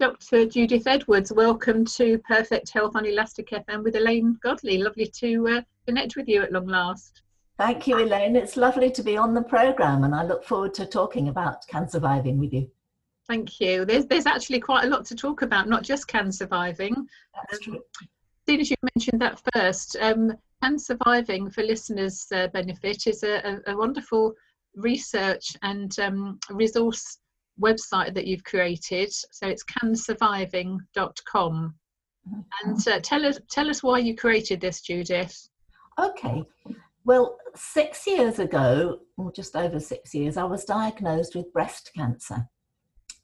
Dr. Judith Edwards, welcome to Perfect Health on Elastic FM with Elaine Godley. Lovely to uh, connect with you at long last. Thank you, Elaine. It's lovely to be on the programme, and I look forward to talking about Cansurviving with you. Thank you. There's there's actually quite a lot to talk about, not just Cansurviving. That's true. As soon as you mentioned that first, um, Cansurviving for listeners' uh, benefit is a, a, a, wonderful research and um, resource website that you've created. So it's cansurviving.com. And uh, tell us tell us why you created this, Judith. Okay. Well, six years ago, or just over six years, I was diagnosed with breast cancer.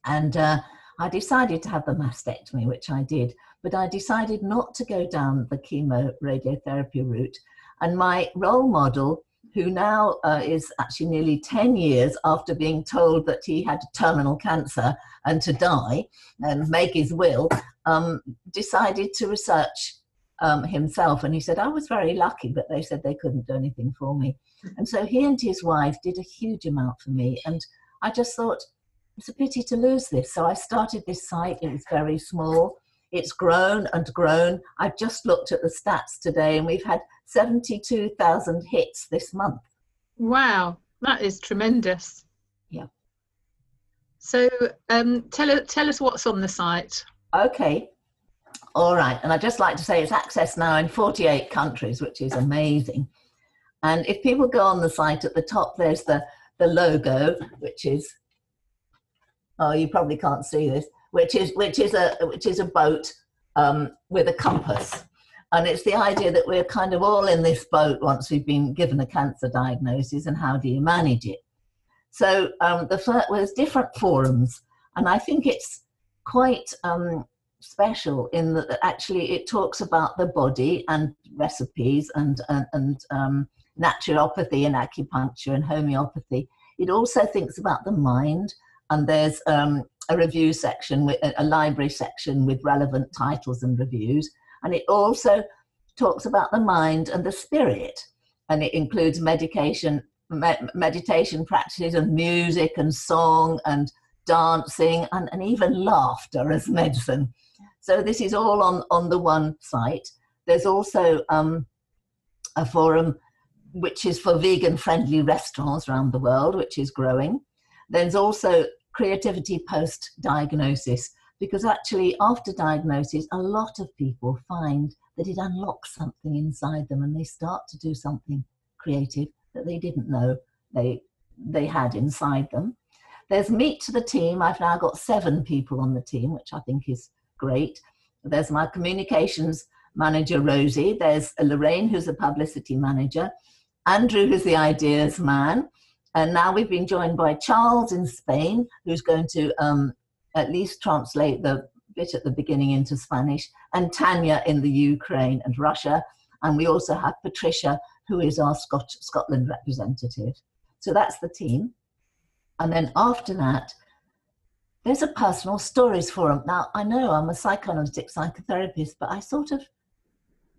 And uh, I decided to have the mastectomy, which I did, but I decided not to go down the chemo radiotherapy route. And my role model who now uh, is actually nearly 10 years after being told that he had terminal cancer and to die and make his will, um, decided to research um, himself. And he said, I was very lucky, but they said they couldn't do anything for me. And so he and his wife did a huge amount for me. And I just thought, it's a pity to lose this. So I started this site, it was very small. It's grown and grown. I've just looked at the stats today and we've had 72,000 hits this month. Wow, that is tremendous. Yeah. So um, tell, tell us what's on the site. Okay. All right. And I'd just like to say it's accessed now in 48 countries, which is amazing. And if people go on the site at the top, there's the, the logo, which is, oh, you probably can't see this, which is which is a which is a boat um, with a compass, and it's the idea that we're kind of all in this boat once we've been given a cancer diagnosis, and how do you manage it? So um, the well, there's different forums, and I think it's quite um, special in that actually it talks about the body and recipes and and, and um, naturopathy and acupuncture and homeopathy. It also thinks about the mind, and there's um, a review section, with, a library section with relevant titles and reviews. And it also talks about the mind and the spirit. And it includes medication, med- meditation practices and music and song and dancing and, and even laughter as medicine. So this is all on, on the one site. There's also um, a forum which is for vegan friendly restaurants around the world, which is growing. There's also creativity post diagnosis because actually after diagnosis a lot of people find that it unlocks something inside them and they start to do something creative that they didn't know they they had inside them. There's meet to the team. I've now got seven people on the team which i think is great. There's my communications manager rosie. There's lorraine who's a publicity manager. Andrew who's the ideas man and now we've been joined by Charles in Spain, who's going to um, at least translate the bit at the beginning into Spanish, and Tanya in the Ukraine and Russia. And we also have Patricia, who is our Scot- Scotland representative. So that's the team. And then after that, there's a personal stories forum. Now, I know I'm a psychoanalytic psychotherapist, but I sort of,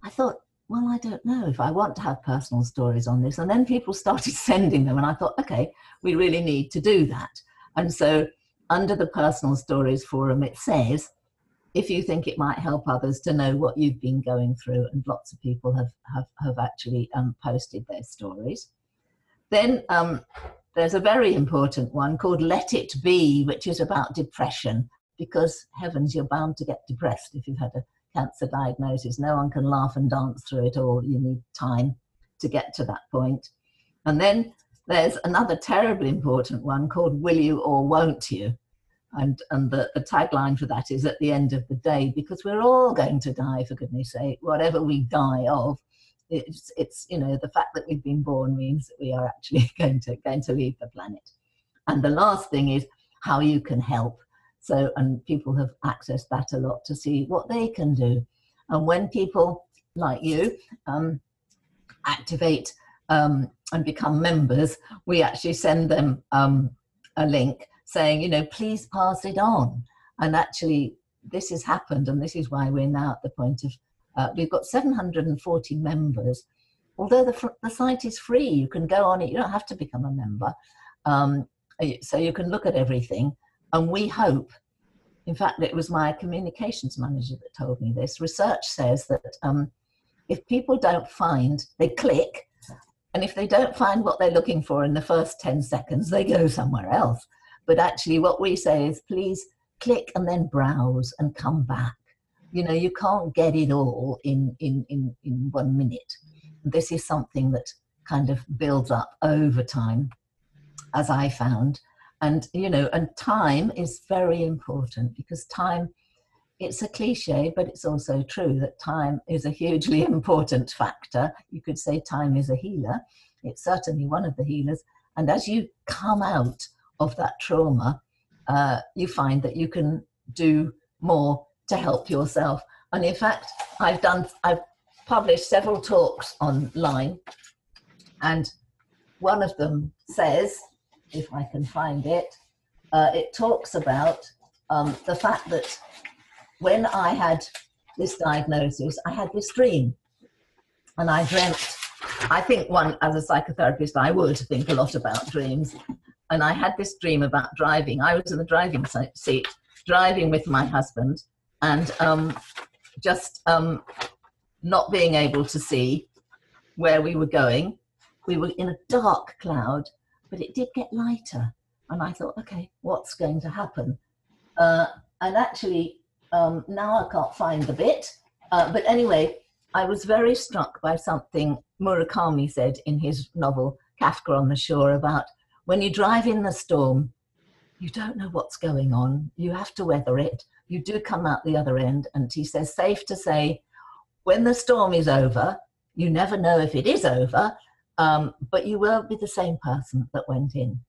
I thought, well, I don't know if I want to have personal stories on this. And then people started sending them, and I thought, okay, we really need to do that. And so, under the personal stories forum, it says, if you think it might help others to know what you've been going through, and lots of people have, have, have actually um, posted their stories. Then um, there's a very important one called Let It Be, which is about depression, because heavens, you're bound to get depressed if you've had a cancer diagnosis. No one can laugh and dance through it all. You need time to get to that point. And then there's another terribly important one called Will You or Won't You? And, and the, the tagline for that is at the end of the day, because we're all going to die, for goodness sake, whatever we die of. It's, it's you know the fact that we've been born means that we are actually going to going to leave the planet and the last thing is how you can help so, and people have accessed that a lot to see what they can do. And when people like you um, activate um, and become members, we actually send them um, a link saying, you know, please pass it on. And actually, this has happened, and this is why we're now at the point of uh, we've got 740 members. Although the, the site is free, you can go on it, you don't have to become a member. Um, so you can look at everything and we hope in fact, it was my communications manager that told me this. Research says that um, if people don't find, they click, and if they don't find what they're looking for in the first 10 seconds, they go somewhere else. But actually, what we say is please click and then browse and come back. You know, you can't get it all in, in, in, in one minute. This is something that kind of builds up over time, as I found and you know and time is very important because time it's a cliche but it's also true that time is a hugely important factor. You could say time is a healer. It's certainly one of the healers. And as you come out of that trauma uh, you find that you can do more to help yourself. And in fact i've done i've published several talks online. And one of them says if I can find it, uh, it talks about um, the fact that when I had this diagnosis, I had this dream. And I dreamt, I think one, as a psychotherapist, I would think a lot about dreams. And I had this dream about driving. I was in the driving seat, driving with my husband, and um, just um, not being able to see where we were going. We were in a dark cloud, but it did get lighter. And I thought, okay, what's going to happen? Uh, and actually, um, now I can't find the bit. Uh, but anyway, I was very struck by something Murakami said in his novel Kafka on the Shore about when you drive in the storm, you don't know what's going on. You have to weather it. You do come out the other end. And he says, safe to say, when the storm is over, you never know if it is over, um, but you won't be the same person that went in.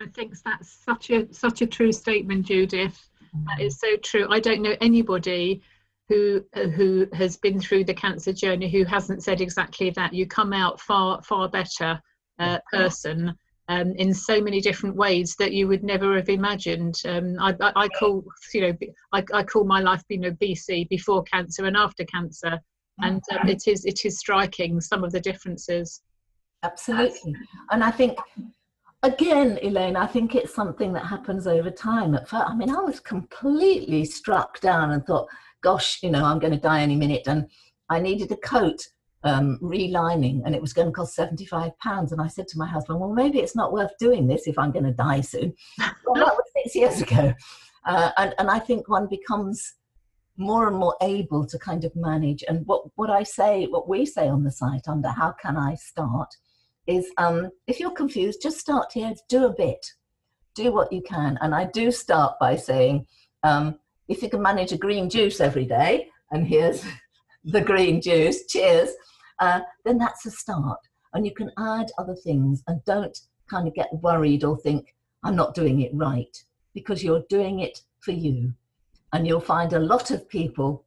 I think that's such a such a true statement, Judith. Mm-hmm. That is so true. I don't know anybody who uh, who has been through the cancer journey who hasn't said exactly that. You come out far far better uh, person um, in so many different ways that you would never have imagined. Um, I, I, I, call you know I, I call my life you know BC before cancer and after cancer, and um, it is it is striking some of the differences. Absolutely. And I think, again, Elaine, I think it's something that happens over time. At first, I mean, I was completely struck down and thought, gosh, you know, I'm going to die any minute. And I needed a coat um, relining and it was going to cost 75 pounds. And I said to my husband, well, maybe it's not worth doing this if I'm going to die soon. well, that was six years ago. Uh, and, and I think one becomes more and more able to kind of manage. And what, what I say, what we say on the site under how can I start is um, if you're confused, just start here, do a bit, do what you can. And I do start by saying, um, if you can manage a green juice every day, and here's the green juice, cheers, uh, then that's a start. And you can add other things and don't kind of get worried or think, I'm not doing it right, because you're doing it for you. And you'll find a lot of people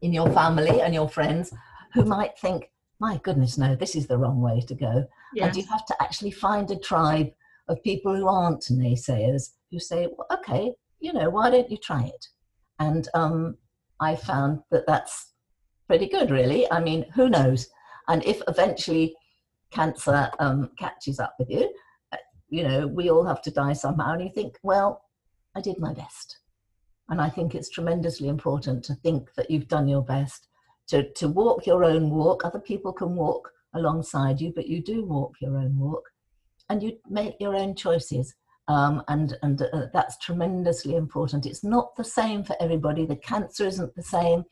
in your family and your friends who might think, my goodness, no, this is the wrong way to go. Yes. And you have to actually find a tribe of people who aren't naysayers who say, well, okay, you know, why don't you try it? And um, I found that that's pretty good, really. I mean, who knows? And if eventually cancer um, catches up with you, uh, you know, we all have to die somehow. And you think, well, I did my best. And I think it's tremendously important to think that you've done your best to, to walk your own walk. Other people can walk alongside you, but you do walk your own walk and you make your own choices. Um, and and uh, that's tremendously important. It's not the same for everybody. The cancer isn't the same.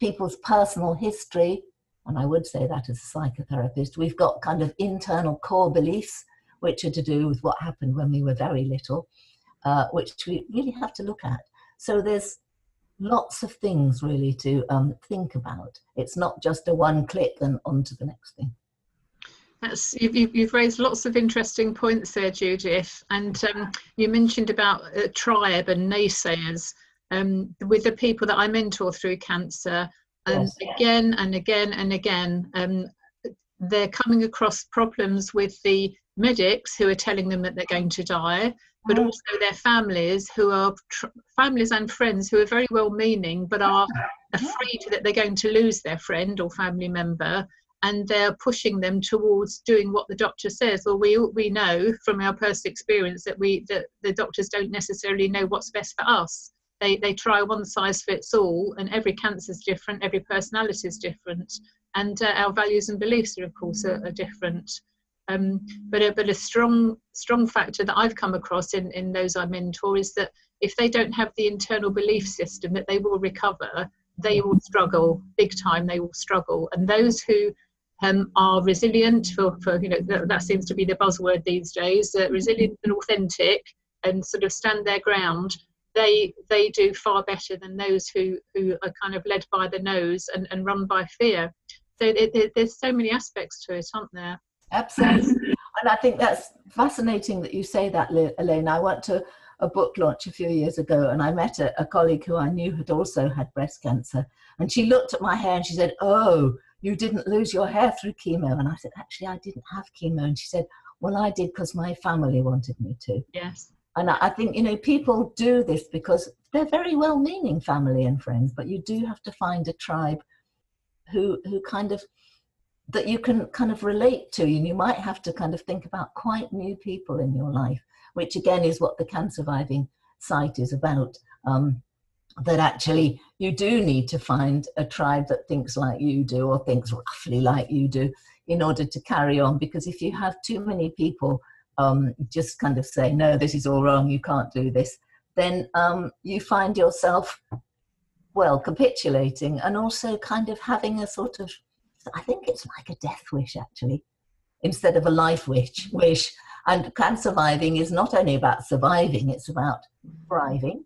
People's personal history, and I would say that as a psychotherapist, we've got kind of internal core beliefs which are to do with what happened when we were very little, uh, which we really have to look at. So there's lots of things really to um, think about. It's not just a one click and on to the next thing. That's, you've, you've raised lots of interesting points there, Judith. And um, you mentioned about a tribe and naysayers. Um, with the people that I mentor through cancer, and yes. again and again and again, um, they're coming across problems with the medics who are telling them that they're going to die, but mm. also their families who are tr- families and friends who are very well meaning but are afraid that they're going to lose their friend or family member and they're pushing them towards doing what the doctor says. Well, we we know from our personal experience that we that the doctors don't necessarily know what's best for us. They they try one size fits all, and every cancer is different, every personality is different, and uh, our values and beliefs are of course are, are different. Um, but a, but a strong strong factor that I've come across in in those I mentor is that if they don't have the internal belief system that they will recover, they will struggle big time. They will struggle, and those who um, are resilient for, for you know that, that, seems to be the buzzword these days uh, resilient and authentic and sort of stand their ground they they do far better than those who who are kind of led by the nose and, and run by fear so it, it, there's so many aspects to it aren't there absolutely and i think that's fascinating that you say that elaine i went to a book launch a few years ago and i met a, a colleague who i knew had also had breast cancer and she looked at my hair and she said oh you didn't lose your hair through chemo. And I said, actually, I didn't have chemo. And she said, well, I did because my family wanted me to. Yes. And I think, you know, people do this because they're very well meaning family and friends, but you do have to find a tribe who, who kind of, that you can kind of relate to. And you might have to kind of think about quite new people in your life, which again is what the Cansurviving site is about. Um, that actually you do need to find a tribe that thinks like you do or thinks roughly like you do in order to carry on because if you have too many people um, just kind of say no this is all wrong you can't do this then um, you find yourself well capitulating and also kind of having a sort of i think it's like a death wish actually instead of a life wish wish and Cansurviving is not only about surviving it's about thriving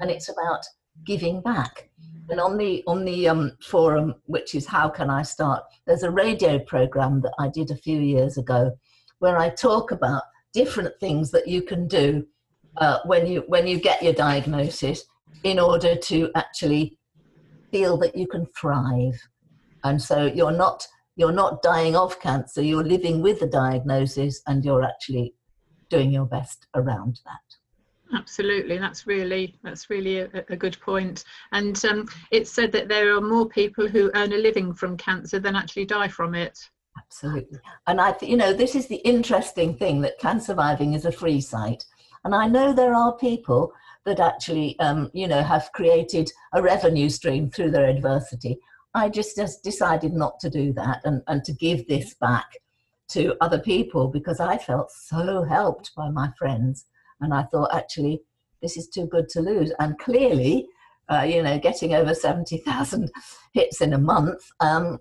and it's about giving back. And on the on the um, forum, which is how can I start? There's a radio program that I did a few years ago, where I talk about different things that you can do uh, when you when you get your diagnosis in order to actually feel that you can thrive. And so you're not you're not dying of cancer. You're living with the diagnosis, and you're actually doing your best around that. Absolutely, that's really that's really a, a good point. And um, it's said that there are more people who earn a living from cancer than actually die from it. Absolutely, and I, you know, this is the interesting thing that Cansurviving is a free site, and I know there are people that actually, um, you know, have created a revenue stream through their adversity. I just just decided not to do that and, and to give this back to other people because I felt so helped by my friends and I thought, actually, this is too good to lose. And clearly, uh, you know, getting over 70,000 hits in a month, um,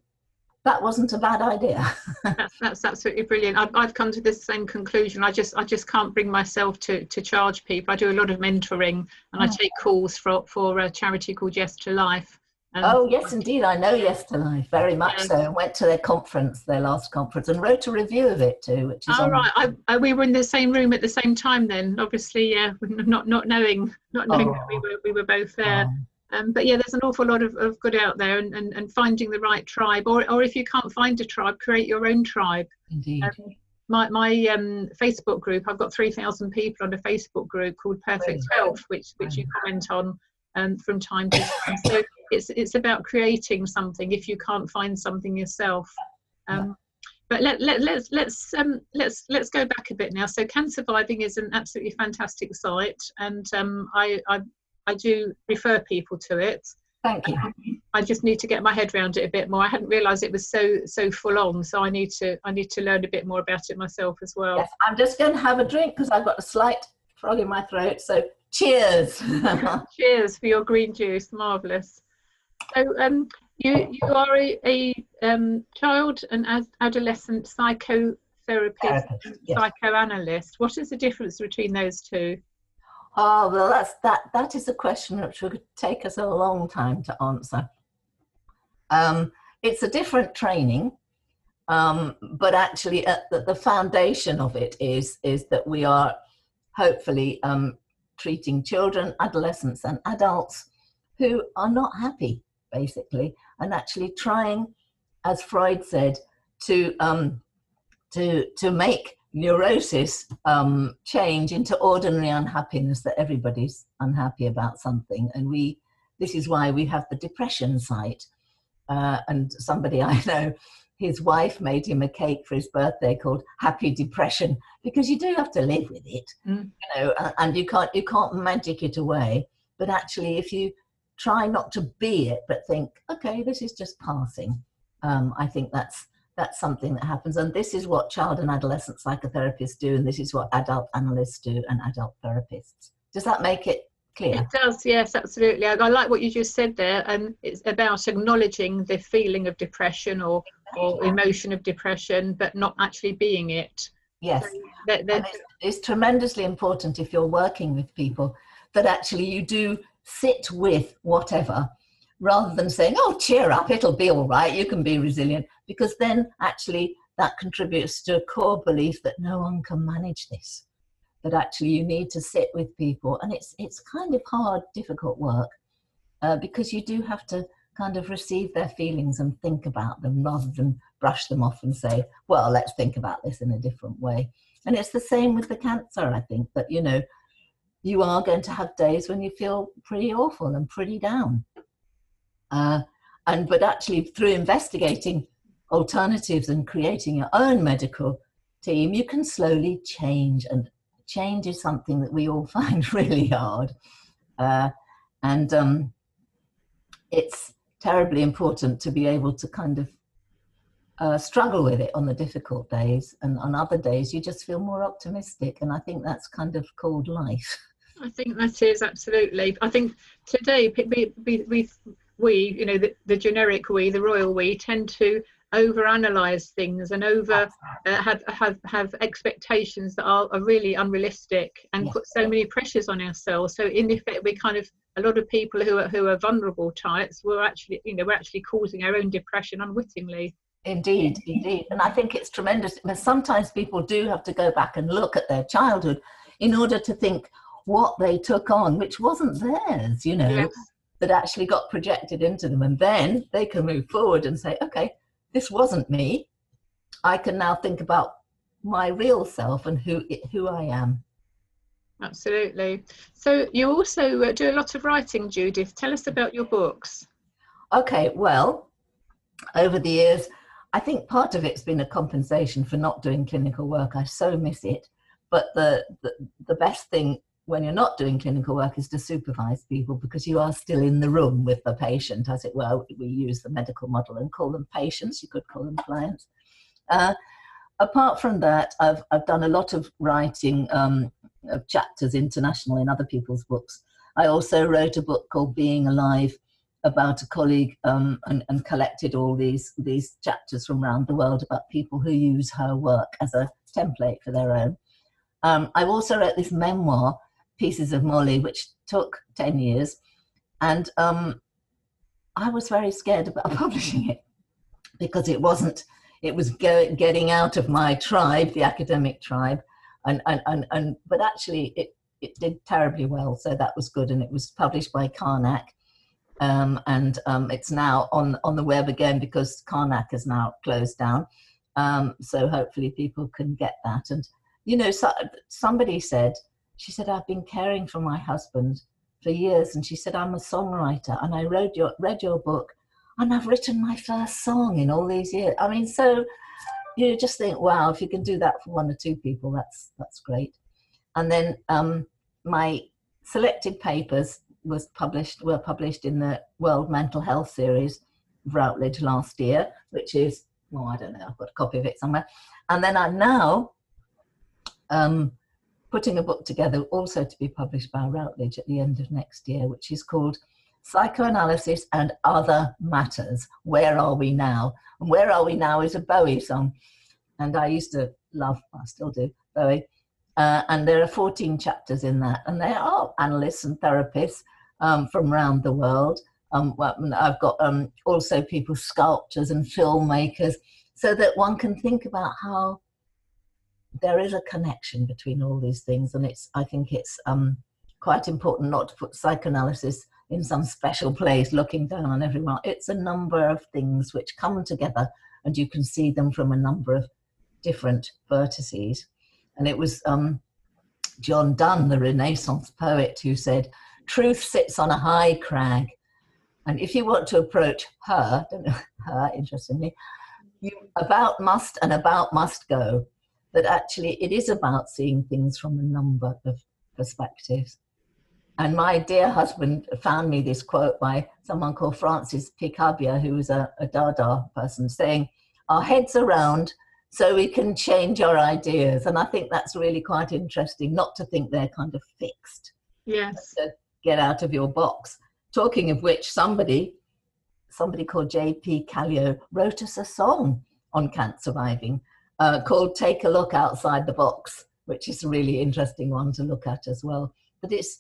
that wasn't a bad idea. that's, that's absolutely brilliant. I've, I've come to the same conclusion. I just I just can't bring myself to to charge people. I do a lot of mentoring and oh. I take calls for for a charity called Yes to Life, um, oh yes, indeed, I know Yes to Life very much so. I went to their conference, their last conference, and wrote a review of it too. Which is oh right, I, I, we were in the same room at the same time. Then obviously, yeah, not not knowing not knowing oh. that we were we were both there. Oh. Um, but yeah, there's an awful lot of, of good out there, and, and, and finding the right tribe, or or if you can't find a tribe, create your own tribe. Indeed. Um, my my um, Facebook group, I've got three thousand people on a Facebook group called Perfect Health, which which you comment on um, from time to time. So it's it's about creating something if you can't find something yourself. Um, but let, let, let's let's um, let's let's go back a bit now. So, Cansurviving is an absolutely fantastic site, and um, I, I I do refer people to it. Thank you. I just need to get my head around it a bit more. I hadn't realised it was so so full on, so I need to I need to learn a bit more about it myself as well. Yes, I'm just going to have a drink because I've got a slight frog in my throat. So cheers. cheers for your green juice, marvellous. So um, you you are a, a um, child and ad- adolescent psychotherapist, yes. psychoanalyst. What is the difference between those two? Oh well, that's that. That is a question which would take us a long time to answer. Um, it's a different training, um, but actually, the, the, foundation of it is is that we are hopefully um, treating children, adolescents, and adults who are not happy basically, and actually trying, as Freud said, to um, to to make neurosis um, change into ordinary unhappiness that everybody's unhappy about something, and we this is why we have the depression site. Uh, and somebody I know, his wife made him a cake for his birthday called Happy Depression because you do have to live with it, mm. you know, and you can't you can't magic it away. But actually, if you try not to be it, but think, okay, this is just passing, um, I think that's that's something that happens. And this is what child and adolescent psychotherapists do, and this is what adult analysts do and adult therapists. Does that make it clear? It does, yes, absolutely. I, I like what you just said there. Um, it's about acknowledging the feeling of depression or, or emotion of depression, but not actually being it. Yes. So they're, they're, it's, it's tremendously important if you're working with people that actually you do sit with whatever rather than saying, oh, cheer up, it'll be all right, you can be resilient, because then actually that contributes to a core belief that no one can manage this. That actually you need to sit with people, and it's it's kind of hard, difficult work uh, because you do have to kind of receive their feelings and think about them rather than brush them off and say, well, let's think about this in a different way. And it's the same with the cancer, I think, that you know, you are going to have days when you feel pretty awful and pretty down. Uh, and but actually, through investigating alternatives and creating your own medical team, you can slowly change. And change is something that we all find really hard. Uh, and um, it's terribly important to be able to kind of uh, struggle with it on the difficult days. And on other days, you just feel more optimistic. And I think that's kind of called life. I think that is absolutely. I think today we, we, we you know, the, the generic we, the royal we, tend to overanalyze things and over uh, have have have expectations that are, are really unrealistic and yes. put so many pressures on ourselves. So in effect we kind of a lot of people who are who are vulnerable types were actually you know we're actually causing our own depression unwittingly. Indeed indeed. And i think it's tremendous. But sometimes people do have to go back and look at their childhood in order to think what they took on which wasn't theirs you know yes. that actually got projected into them. And then they can move forward and say, okay, this wasn't me. I can now think about my real self and who who I am. Absolutely. So you also uh, do a lot of writing, Judith. Tell us about your books. Okay, well, over the years, I think part of it's been a compensation for not doing clinical work. I so miss it. But the, the, the best thing when you're not doing clinical work is to supervise people because you are still in the room with the patient, as it were. We use the medical model and call them patients, you could call them clients. Uh, apart from that, I've, I've done a lot of writing um, of chapters international in other people's books. I also wrote a book called Being Alive about a colleague um, and, and, collected all these, these chapters from around the world about people who use her work as a template for their own. Um, I also wrote this memoir pieces of Molly, which took 10 years. And um, I was very scared about publishing it because it wasn't, it was go, getting out of my tribe, the academic tribe. And, and, and, and, but actually it, it did terribly well. So that was good. And it was published by Karnac. Um, and um, it's now on, on the web again because Karnac has now closed down. Um, so hopefully people can get that. And, you know, so, somebody said, she said, I've been caring for my husband for years. And she said, I'm a songwriter and I read your, read your book and I've written my first song in all these years. I mean, so you just think, wow, if you can do that for one or two people, that's, that's great. And then um, my selected papers was published, were published in the World Mental Health Series Routledge last year, which is, well, I don't know, I've got a copy of it somewhere. And then I'm now um, putting a book together also to be published by Routledge at the end of next year, which is called Psychoanalysis and Other Matters. Where Are We Now? And Where Are We Now is a Bowie song. And I used to love, I still do, Bowie. Uh, and there are 14 chapters in that. And there are analysts and therapists um, from around the world. Um, well, I've got um, also people, sculptors and filmmakers, so that one can think about how there is a connection between all these things, and it's I think it's um, quite important not to put psychoanalysis in some special place looking down on everyone. It's a number of things which come together, and you can see them from a number of different vertices. And it was um, John Donne, the Renaissance poet, who said, "Truth sits on a high crag." And if you want to approach her, her, interestingly, you about must and about must go. That actually it is about seeing things from a number of perspectives. And my dear husband found me this quote by someone called Francis Picabia, who was a, a Dada person, saying, Our heads are round so we can change our ideas. And I think that's really quite interesting, not to think they're kind of fixed. Yes. To get out of your box. Talking of which, somebody, somebody called J.P. Callio wrote us a song on Cansurviving uh, called Take a Look Outside the Box, which is a really interesting one to look at as well. But it's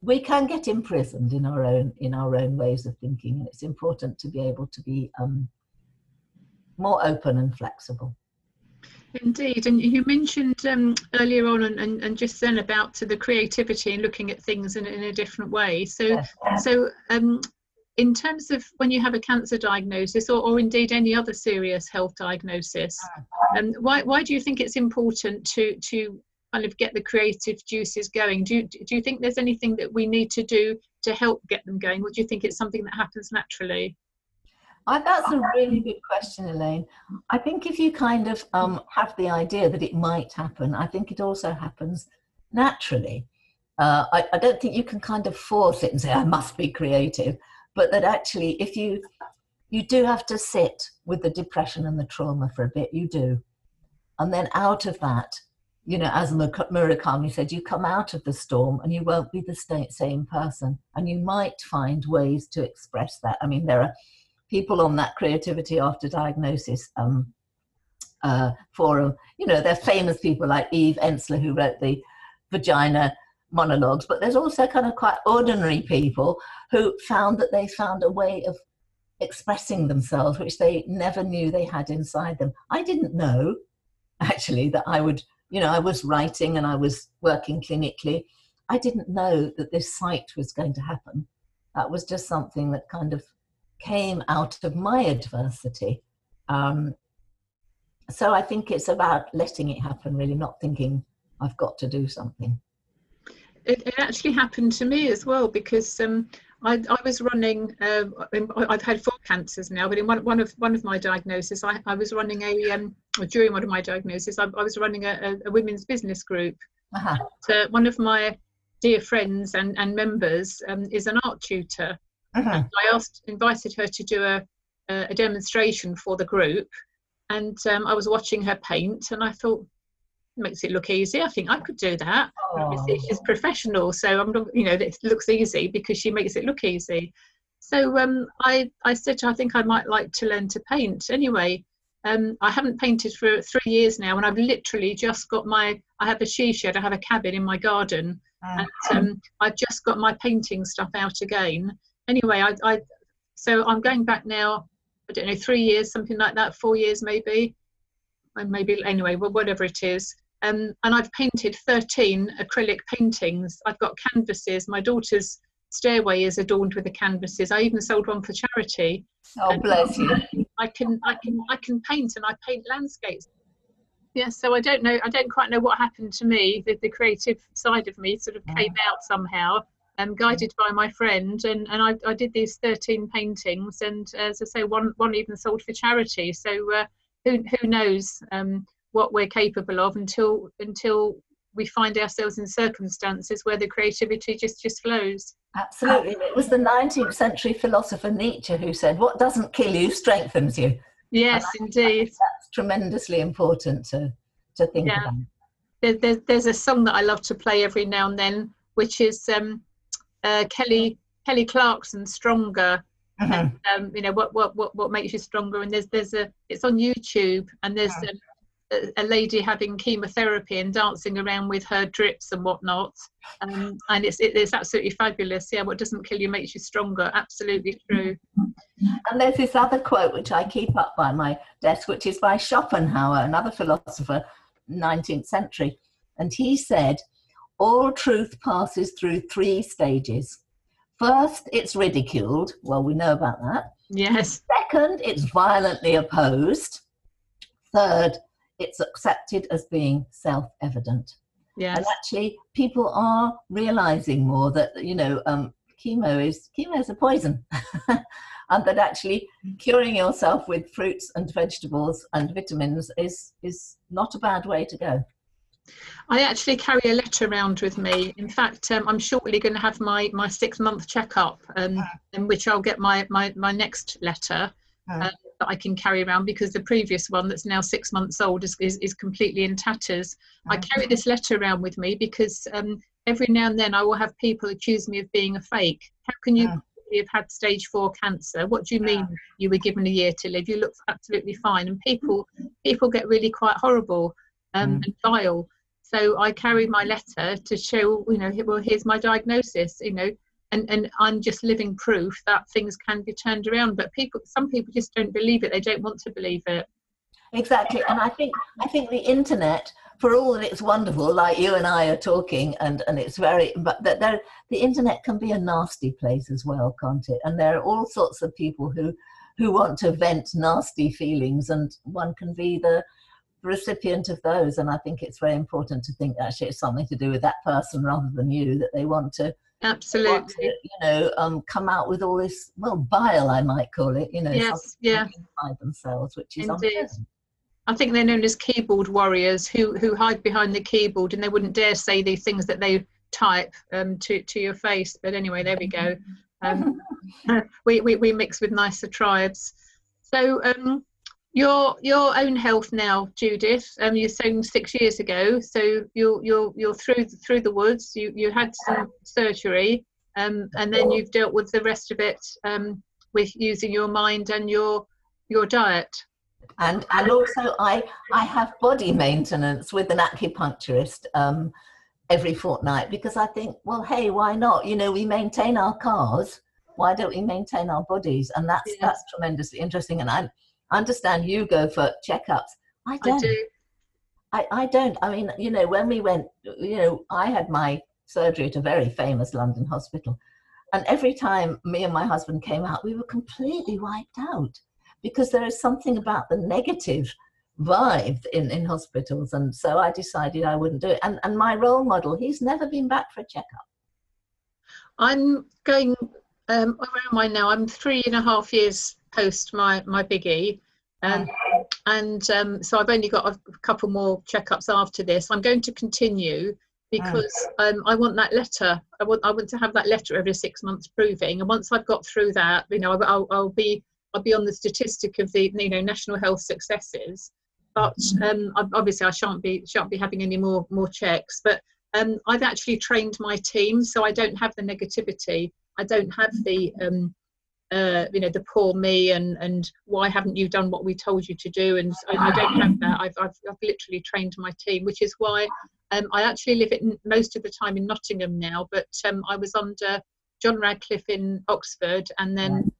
we can get imprisoned in our own in our own ways of thinking, and it's important to be able to be um, more open and flexible. Indeed, and you mentioned um, earlier on and, and, and, just then about to the creativity and looking at things in, in a different way. So, yes. so um, in terms of when you have a cancer diagnosis or, or indeed any other serious health diagnosis, um, why, why do you think it's important to, to kind of get the creative juices going? Do, do you think there's anything that we need to do to help get them going, or do you think it's something that happens naturally? I, that's a really good question, Elaine. I think if you kind of um, have the idea that it might happen, I think it also happens naturally. Uh, I, I, don't think you can kind of force it and say, I must be creative, but that actually, if you you do have to sit with the depression and the trauma for a bit, you do. And then out of that, you know, as Murakami said, you come out of the storm and you won't be the same person. And you might find ways to express that. I mean, there are people on that creativity after diagnosis um, uh, forum. You know, they're famous people like Eve Ensler, who wrote the vagina monologues, but there's also kind of quite ordinary people who found that they found a way of expressing themselves which they never knew they had inside them. I didn't know actually that I would, you know, I was writing and I was working clinically. I didn't know that this site was going to happen. That was just something that kind of came out of my adversity. Um, so I think it's about letting it happen, really, not thinking I've got to do something. It, it actually happened to me as well because um, I, I, was running. Uh, I've had four cancers now, but in one, one of one of my diagnoses, I, I was running a um, during one of my diagnoses, I, I was running a, a, women's business group. Uh-huh. uh, one of my dear friends and, and members um, is an art tutor, uh-huh. I asked, invited her to do a, a demonstration for the group, and um, I was watching her paint, and I thought, makes it look easy. I think I could do that. She's professional, so I'm not, you know, it looks easy because she makes it look easy. So um, I, I said, I think I might like to learn to paint. Anyway, um, I haven't painted for three years now, and I've literally just got my. I have a she shed. I have a cabin in my garden, uh-huh. and um, I've just got my painting stuff out again anyway, I, I so I'm going back now. I don't know, three years, something like that, four years maybe, and maybe anyway, well, whatever it is. Um, and I've painted 13 acrylic paintings. I've got canvases. My daughter's stairway is adorned with the canvases. I even sold one for charity. Oh, bless you! I can, I can, I can paint, and I paint landscapes. Yes, yeah, so I don't know. I don't quite know what happened to me. The, the creative side of me sort of came mm. out somehow um, guided by my friend, and, and I, I did these 13 paintings, and as I say, one, one even sold for charity. So uh, who, who knows um, what we're capable of until until we find ourselves in circumstances where the creativity just just flows. Absolutely, it was the 19th century philosopher Nietzsche who said, "What doesn't kill you strengthens you." Yes, indeed. That's tremendously important to to think yeah. about. There, there, there's a song that I love to play every now and then, which is um, uh, Kelly Kelly Clarkson stronger. Mm-hmm. And, um, you know what, what what what makes you stronger? And there's there's a it's on YouTube and there's mm-hmm. a, a, lady having chemotherapy and dancing around with her drips and whatnot. Um, and it's it, it's absolutely fabulous. Yeah, what doesn't kill you makes you stronger. Absolutely true. And there's this other quote which I keep up by my desk, which is by Schopenhauer, another philosopher, 19th century, and he said all truth passes through three stages. First, it's ridiculed. Well, we know about that. Yes. Second, it's violently opposed. Third, it's accepted as being self evident. Yes. And actually, people are realizing more that, you know, um, chemo is chemo is a poison, and that actually curing yourself with fruits and vegetables and vitamins is is not a bad way to go. I actually carry a letter around with me. In fact, um, I'm shortly going to have my, my six month checkup, um, ah. in which I'll get my, my, my next letter ah. uh, that I can carry around because the previous one, that's now six months old, is, is, is completely in tatters. I ah. carry this letter around with me because um, every now and then I will have people accuse me of being a fake. How can you have had stage four cancer? What do you mean you were given a year to live? You look absolutely fine. And people people get really quite horrible um, mm. and vile. So I carry my letter to show, you know, well, here's my diagnosis, you know, and, and I'm just living proof that things can be turned around. But people, some people just don't believe it. They don't want to believe it. Exactly, and I think I think the internet, for all that it's wonderful, like you and I are talking, and and it's very, but that there, the internet can be a nasty place as well, can't it? And there are all sorts of people who who want to vent nasty feelings, and one can be the recipient of those. And I think it's very important to think actually it's something to do with that person rather than you, that they want to absolutely to, you know um, come out with all this well bile i might call it you know yes yeah by themselves which is Indeed. I think they're known as keyboard warriors who who hide behind the keyboard and they wouldn't dare say these things that they type um, to to your face. But anyway, there we go. Um, we, we we mix with nicer tribes. So um, your your own health now, Judith. Um, you're saying six years ago, so you're you're you're through through the woods. You you had some surgery, um, and then you've dealt with the rest of it um, with using your mind and your your diet. And and also, I I have body maintenance with an acupuncturist um, every fortnight because I think, well, hey, why not? You know, we maintain our cars. Why don't we maintain our bodies? And that's yeah. that's tremendously interesting. And I understand you go for checkups. I don't. I, do. I, I don't. I mean, you know, when we went, you know, I had my surgery at a very famous London hospital. And every time me and my husband came out, we were completely wiped out because there is something about the negative vibe in, in hospitals. And so I decided I wouldn't do it. And, and my role model, he's never been back for a checkup. I'm going um, around my now. I'm three and a half years post my my biggie. Um, and um, so I've only got a couple more checkups after this. I'm going to continue because um, I want that letter. I want I want to have that letter every six months proving. And once I've got through that, you know, I'll, I'll be I'll be on the statistic of the you know national health successes. But um, obviously, I shan't be shan't be having any more more checks. But um, I've actually trained my team, so I don't have the negativity. I don't have the um, uh, you know the poor me and and why haven't you done what we told you to do? And I, I don't have that. I've, I've, I've, literally trained my team which is why um, I actually live it most of the time in Nottingham now but um, I was under John Radcliffe in Oxford and then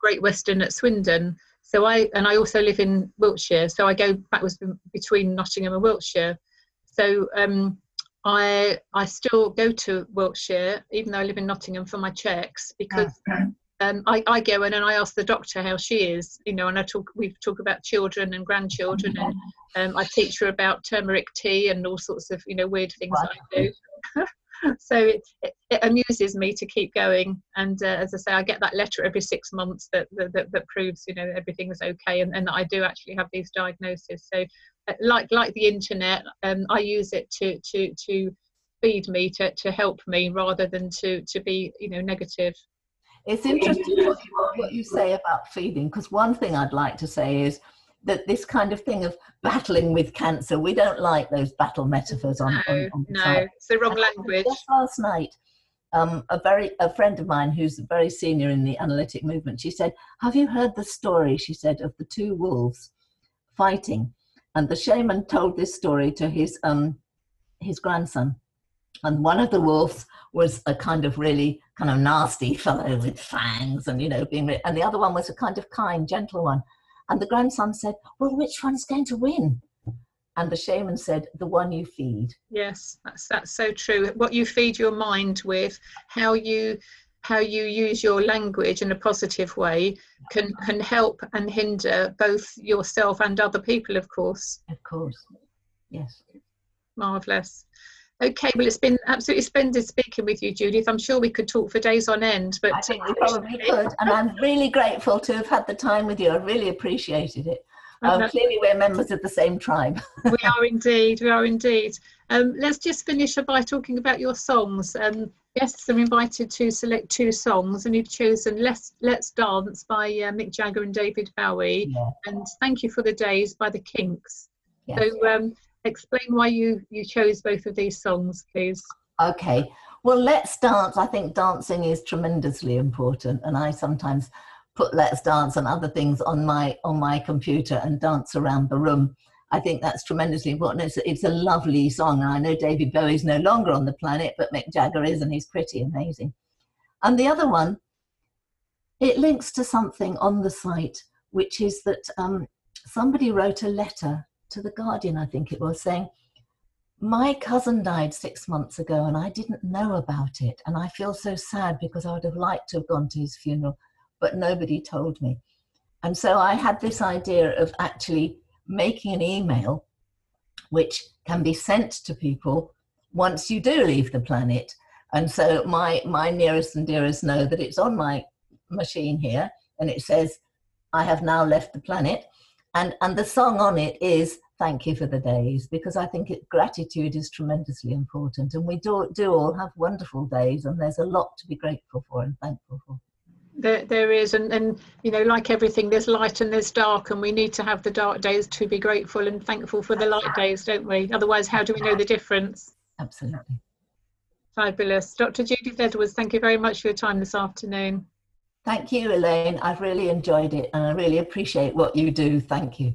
Great Western at Swindon. So I and I also live in Wiltshire so I go backwards between Nottingham and Wiltshire. So um, I I still go to Wiltshire, even though I live in Nottingham for my checks, because um, I, I go in and I ask the doctor how she is, you know, and I talk we talk about children and grandchildren, and um, I teach her about turmeric tea and all sorts of you know weird things that I do. so it, it, it, amuses me to keep going, and uh, as I say, I get that letter every six months that that, that, that proves you know everything's okay, and, and that I do actually have these diagnoses. So like like the internet, um, I use it to to to feed me to to help me rather than to to be you know negative. It's interesting what you say about feeding because one thing I'd like to say is that this kind of thing of battling with cancer, we don't like those battle metaphors on. No, on, on no, it's the wrong language. Just last night, um, a very a friend of mine who's very senior in the analytic movement, she said, "Have you heard the story?" She said of the two wolves fighting, and the shaman told this story to his um, his grandson. And one of the wolves was a kind of really kind of nasty fellow with fangs, and you know, being. and the other one was a kind of kind, gentle one. And the grandson said, "Well, which one's going to win?" And the shaman said, "The one you feed." Yes, that's that's so true. What you feed your mind with, how you how you use your language in a positive way can can help and hinder both yourself and other people of course of course yes marvelous Okay, well, it's been absolutely splendid speaking with you, Judith. I'm sure we could talk for days on end, but I think we probably could. And I'm really grateful to have had the time with you. I really appreciated it. Um, clearly, we're members of the same tribe. we are indeed. We are indeed. Um, let's just finish by talking about your songs. Um, guests are invited to select two songs, and you've chosen "Let's Let's Dance" by uh, Mick Jagger and David Bowie, yeah. and "Thank You for the Days" by the Kinks. So, um, explain why you you chose both of these songs, please. Okay. Well, let's dance. I think dancing is tremendously important, and I sometimes put Let's Dance and other things on my on my computer and dance around the room. I think that's tremendously important. It's, it's a lovely song. I know David Bowie's no longer on the planet, but Mick Jagger is, and he's pretty amazing. And the other one, it links to something on the site, which is that um, somebody wrote a letter to the Guardian, I think it was, saying, My cousin died six months ago and I didn't know about it. And I feel so sad because I would have liked to have gone to his funeral, but nobody told me. And so I had this idea of actually making an email which can be sent to people once you do leave the planet. And so my, my nearest and dearest know that it's on my machine here and it says, I have now left the planet and and the song on it is thank you for the days because i think it, gratitude is tremendously important. And we do, do all have wonderful days and there's a lot to be grateful for and thankful for. There, there is and, and you know like everything there's light and there's dark and we need to have the dark days to be grateful and thankful for the light days don't we? Otherwise how do we know the difference? Absolutely. Fabulous. Dr judith edwards thank you very much for your time this afternoon Thank you, Elaine. I've really enjoyed it and I really appreciate what you do. Thank you.